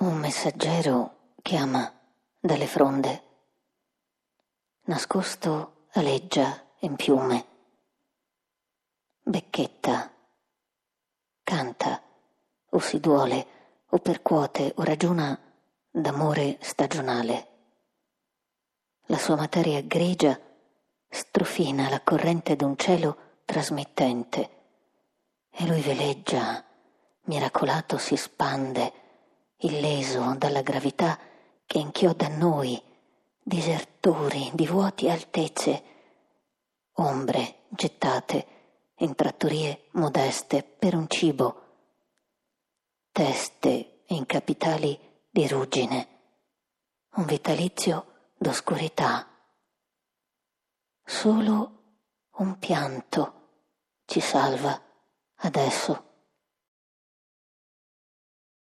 Un messaggero chiama dalle fronde. Nascosto aleggia in piume. Becchetta. Canta o si duole o percuote o ragiona d'amore stagionale. La sua materia grigia strofina la corrente d'un cielo trasmittente e lui veleggia, miracolato si spande, illeso dalla gravità che inchioda noi, disertori di vuoti altezze, ombre gettate in trattorie modeste per un cibo, teste in capitali di ruggine, un vitalizio d'oscurità. Solo un pianto ci salva adesso.